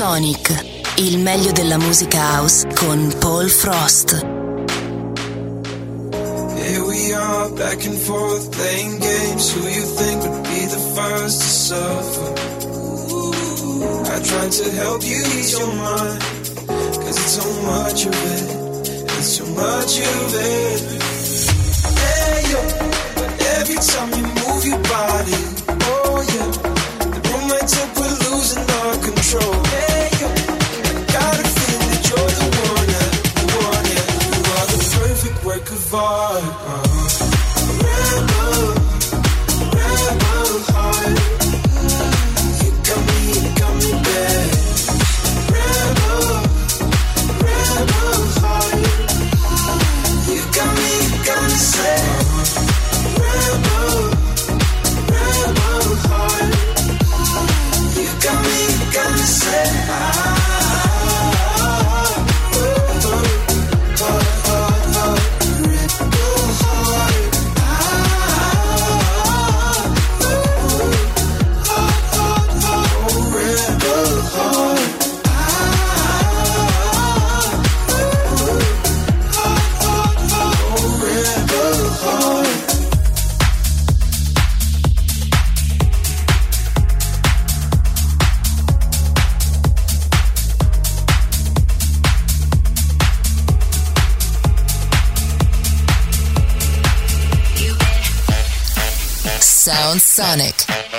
Sonic, il meglio della musica house con Paul Frost. Here we are, back and forth, playing games. Who you think would be the first to suffer? I tried to help you ease your mind, cause it's so much of it, it's so much of it. Hey, yo, but every time you move your body, oh yeah, the room lights up, we're losing our control. far Sound Sonic.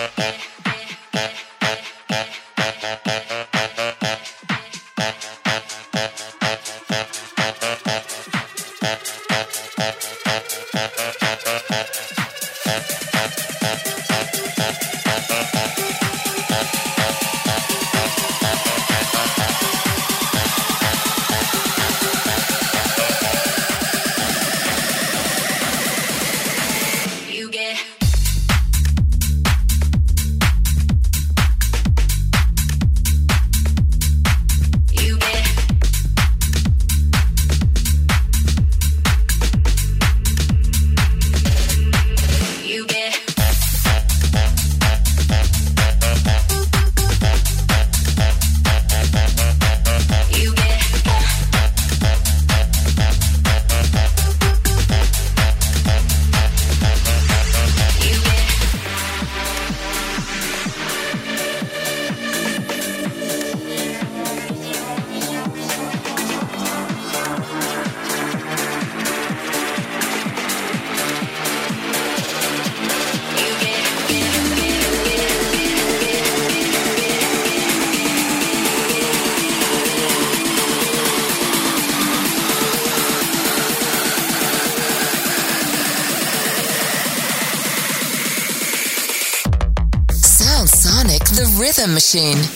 tuned.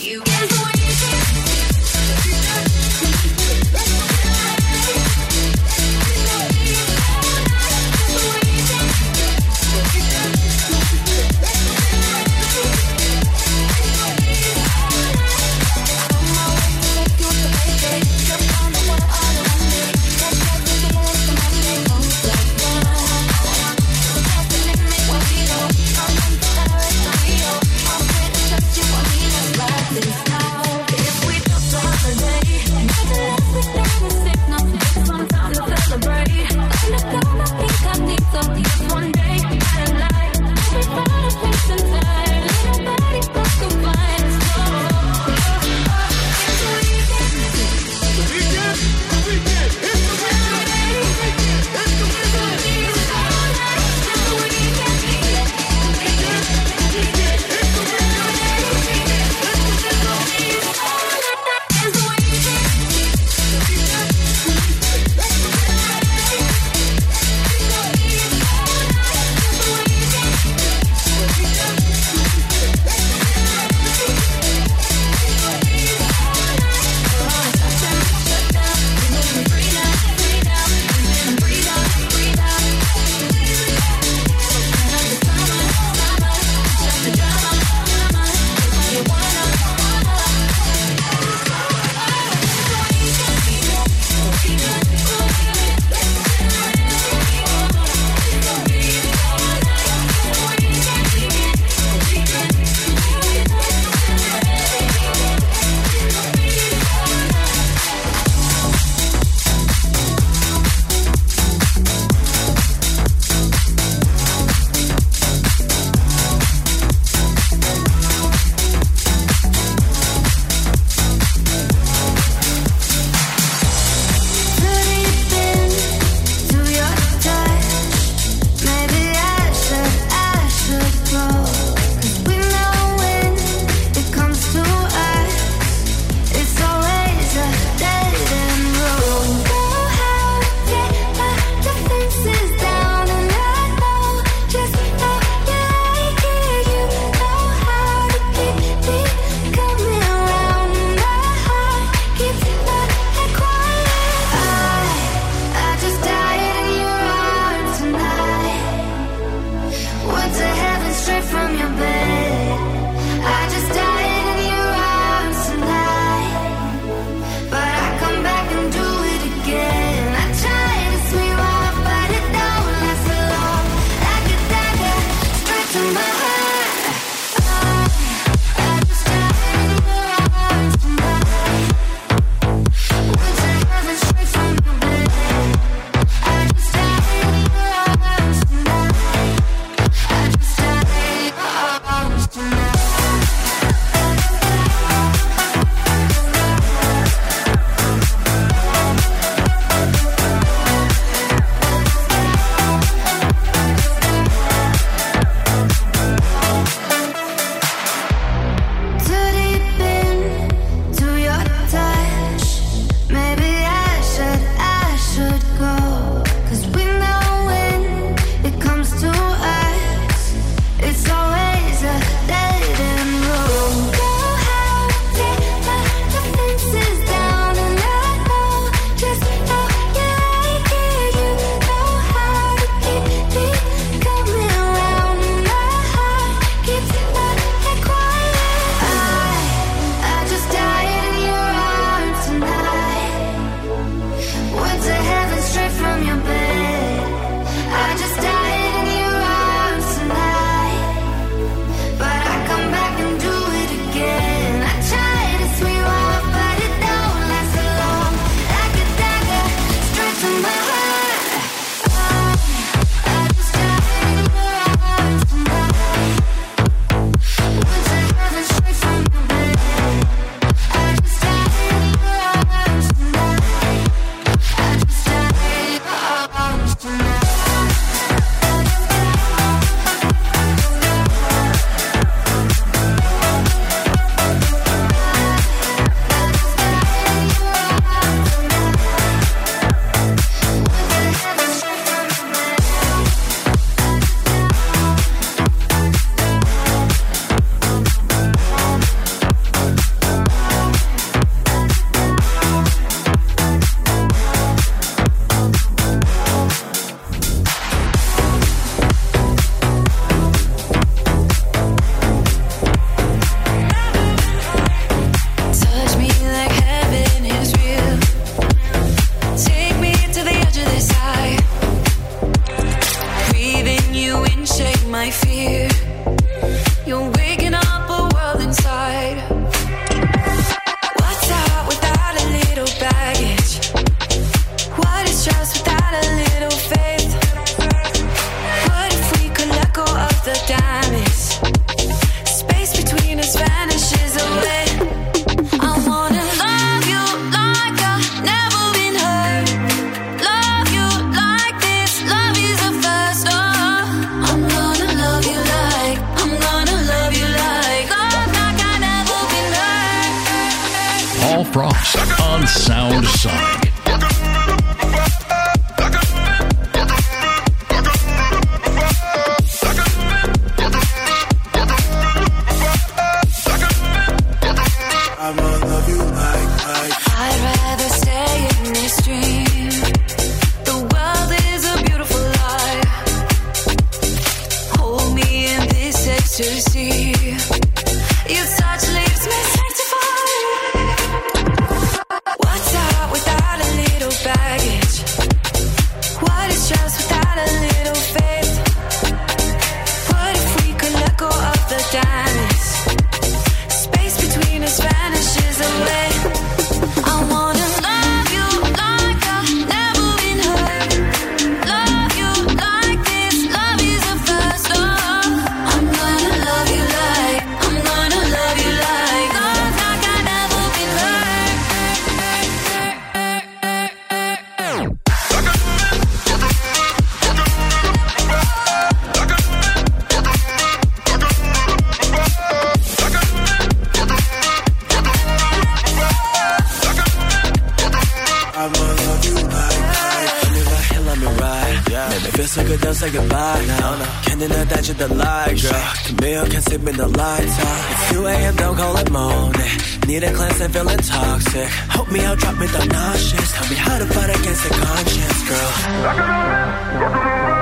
lie now. deny that you the lie, girl. Come can't sleep in the light, out. It's 2 a.m., don't call it morning. Need a cleanse and feeling toxic. Help me out, drop me the nauseous. Tell me how to fight against the conscience, girl. Rock on, rock it on,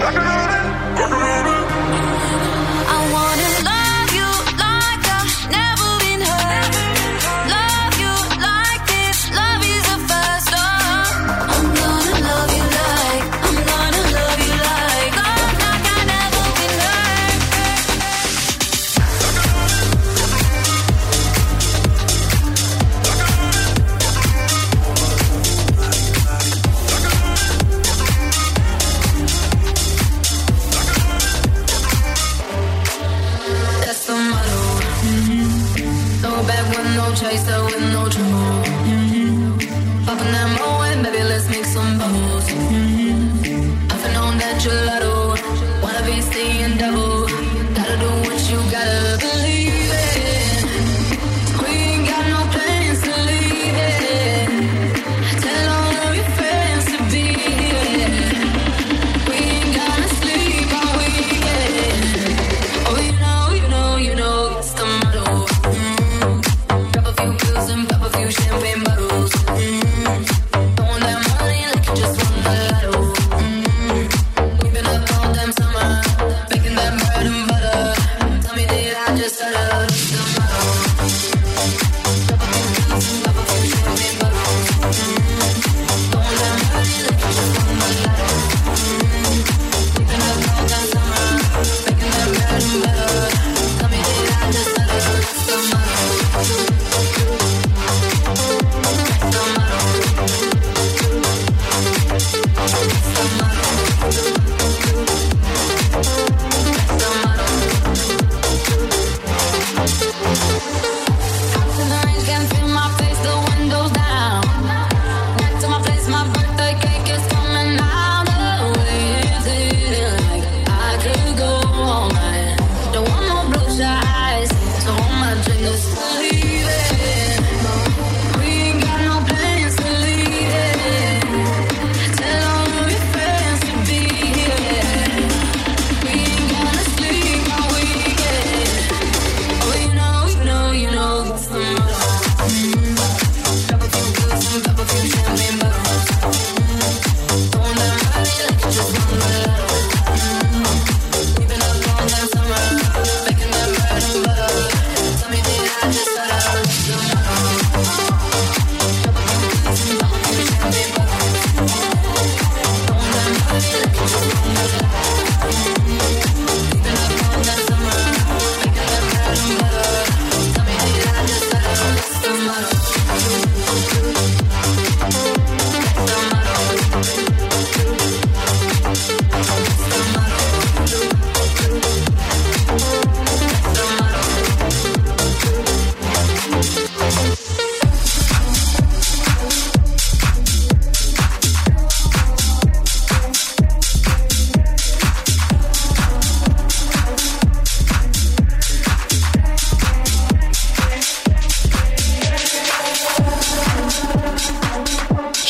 rock it on, on, it.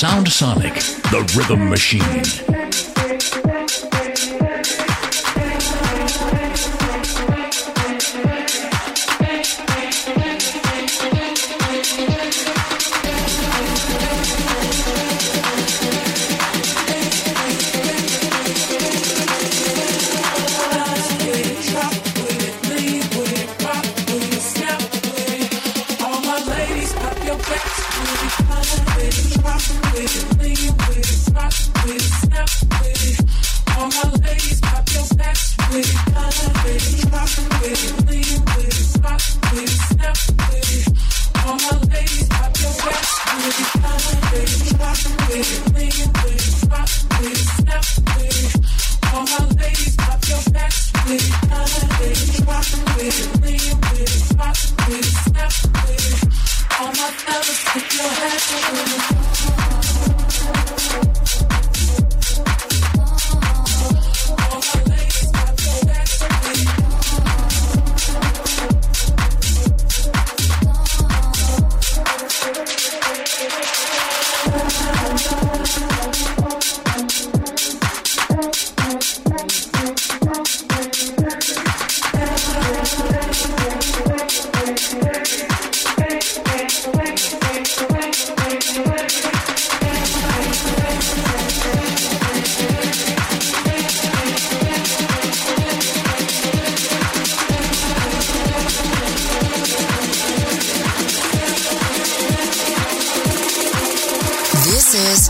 Sound Sonic, the rhythm machine.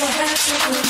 so happy.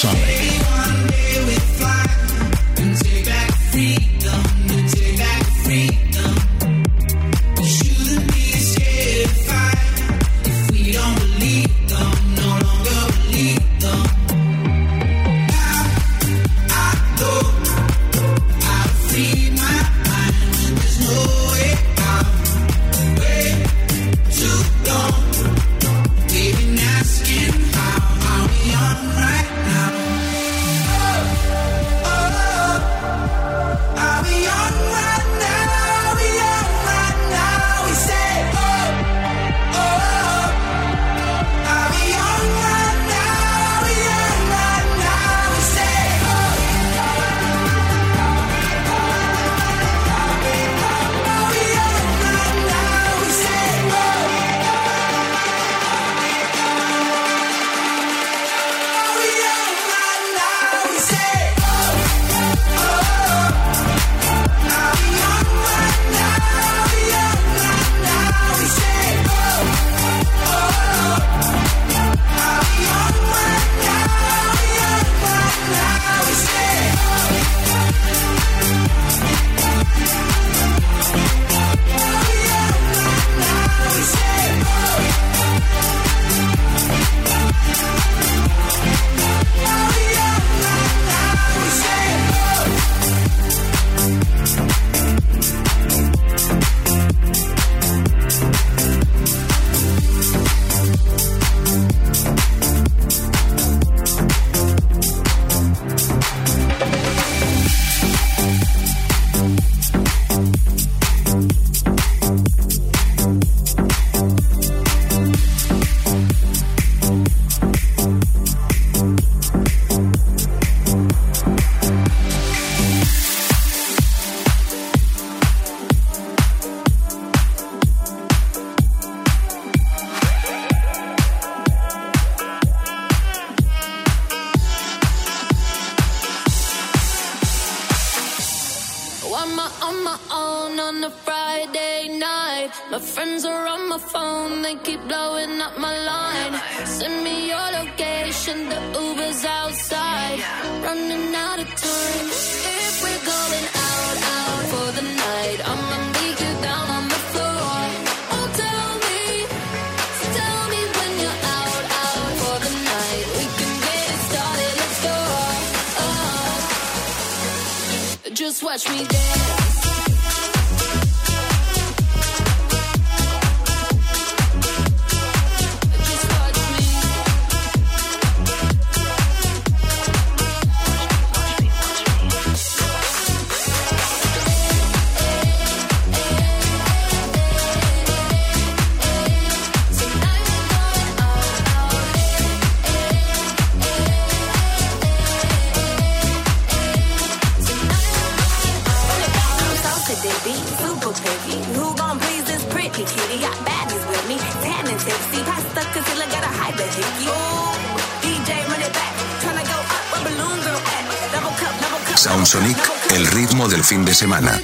Sonic. hotties gotta hide the el ritmo del fin de semana.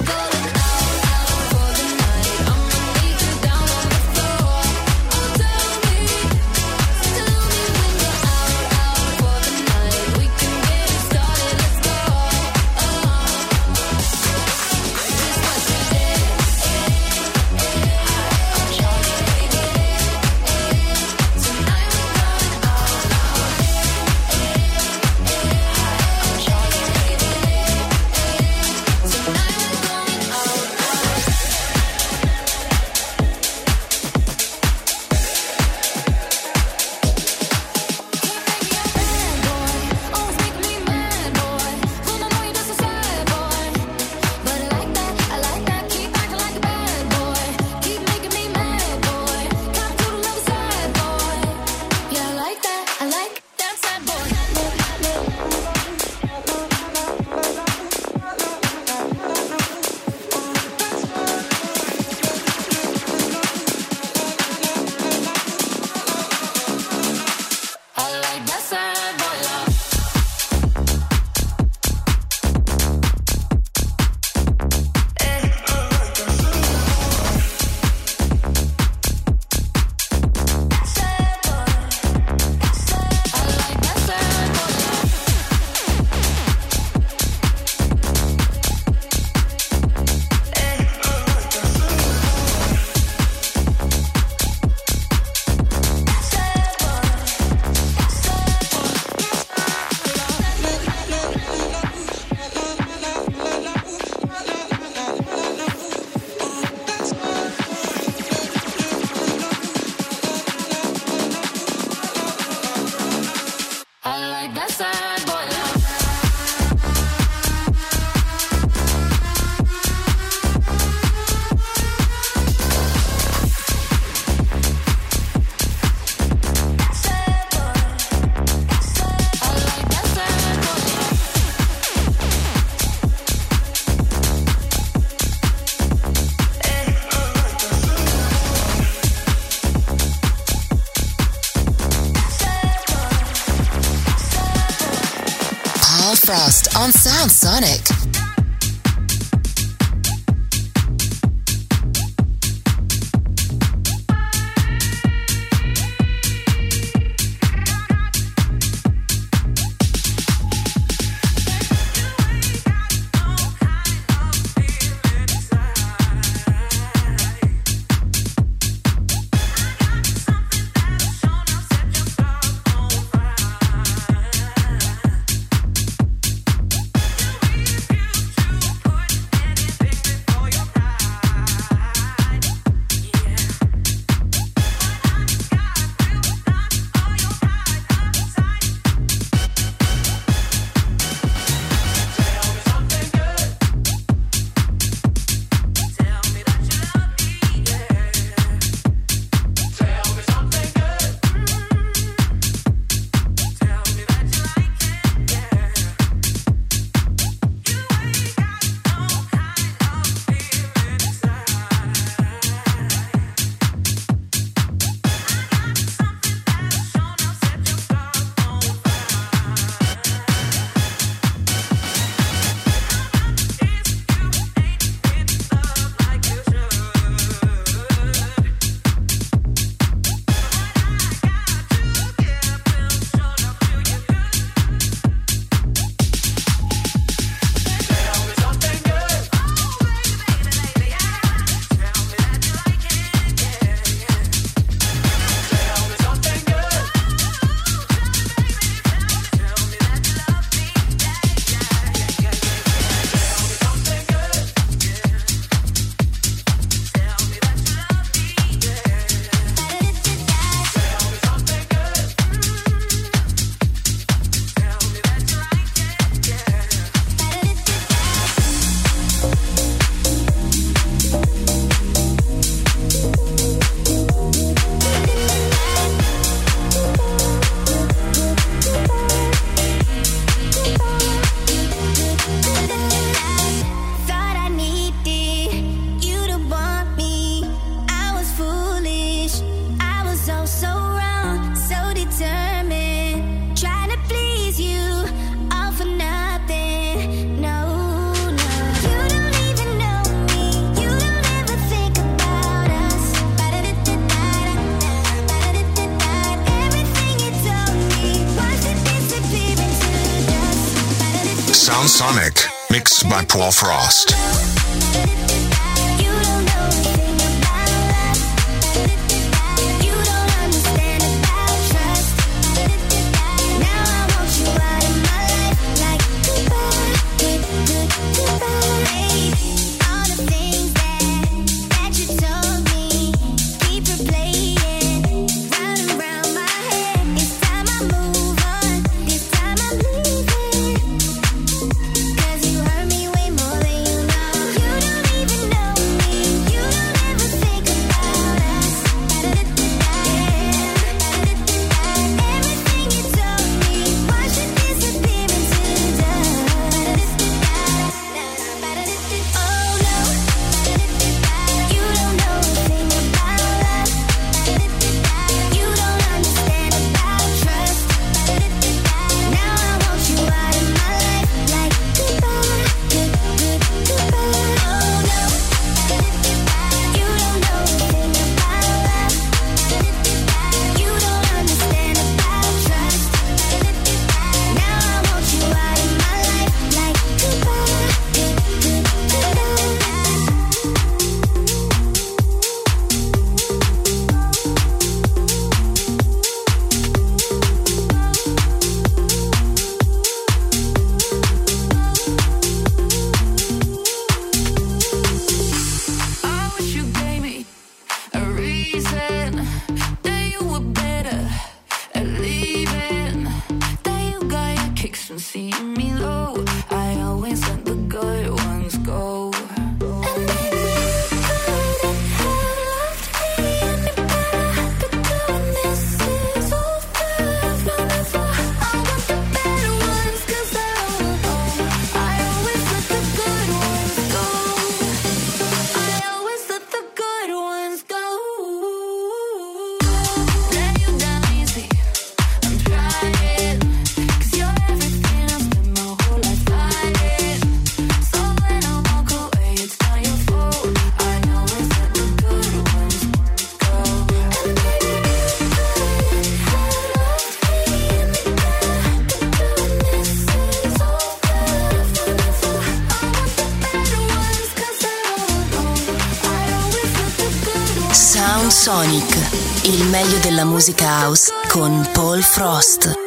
House con Paul Frost.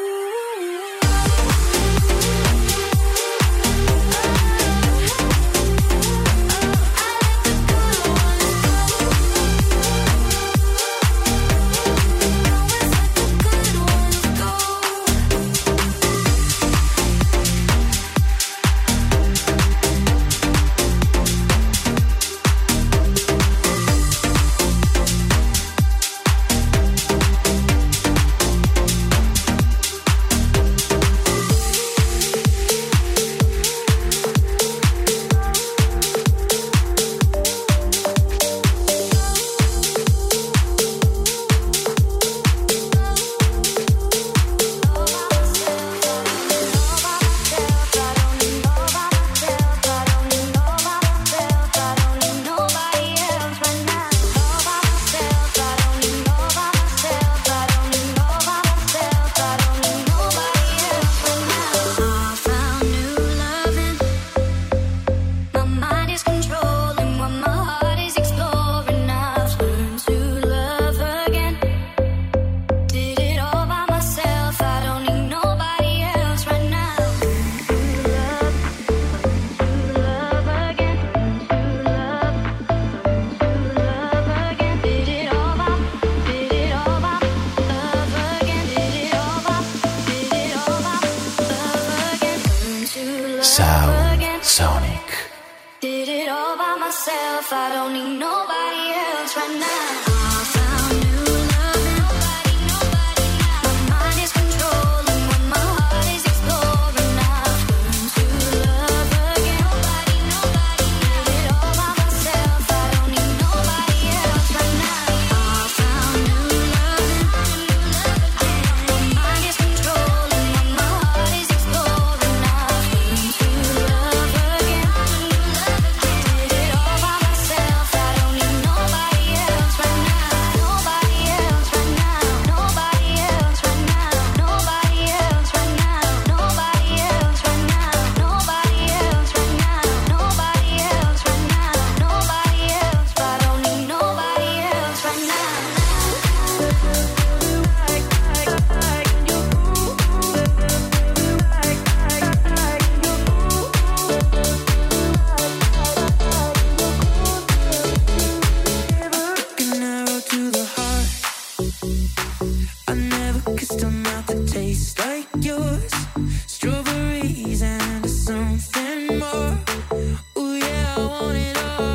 I want it all.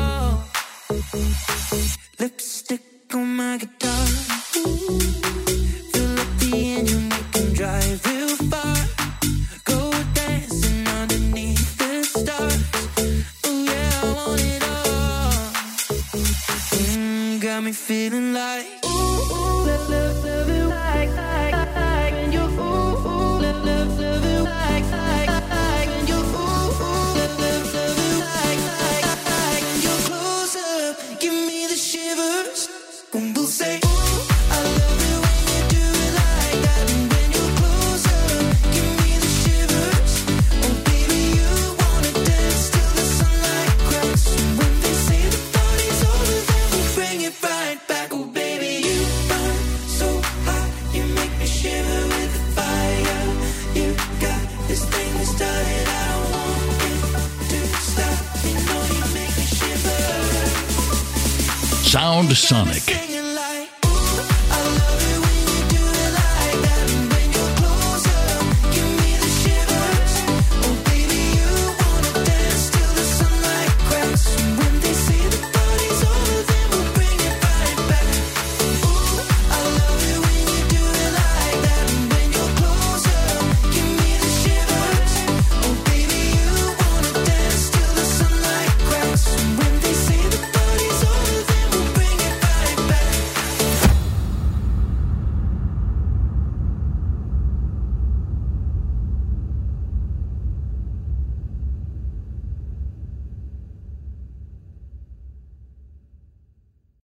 Sonic.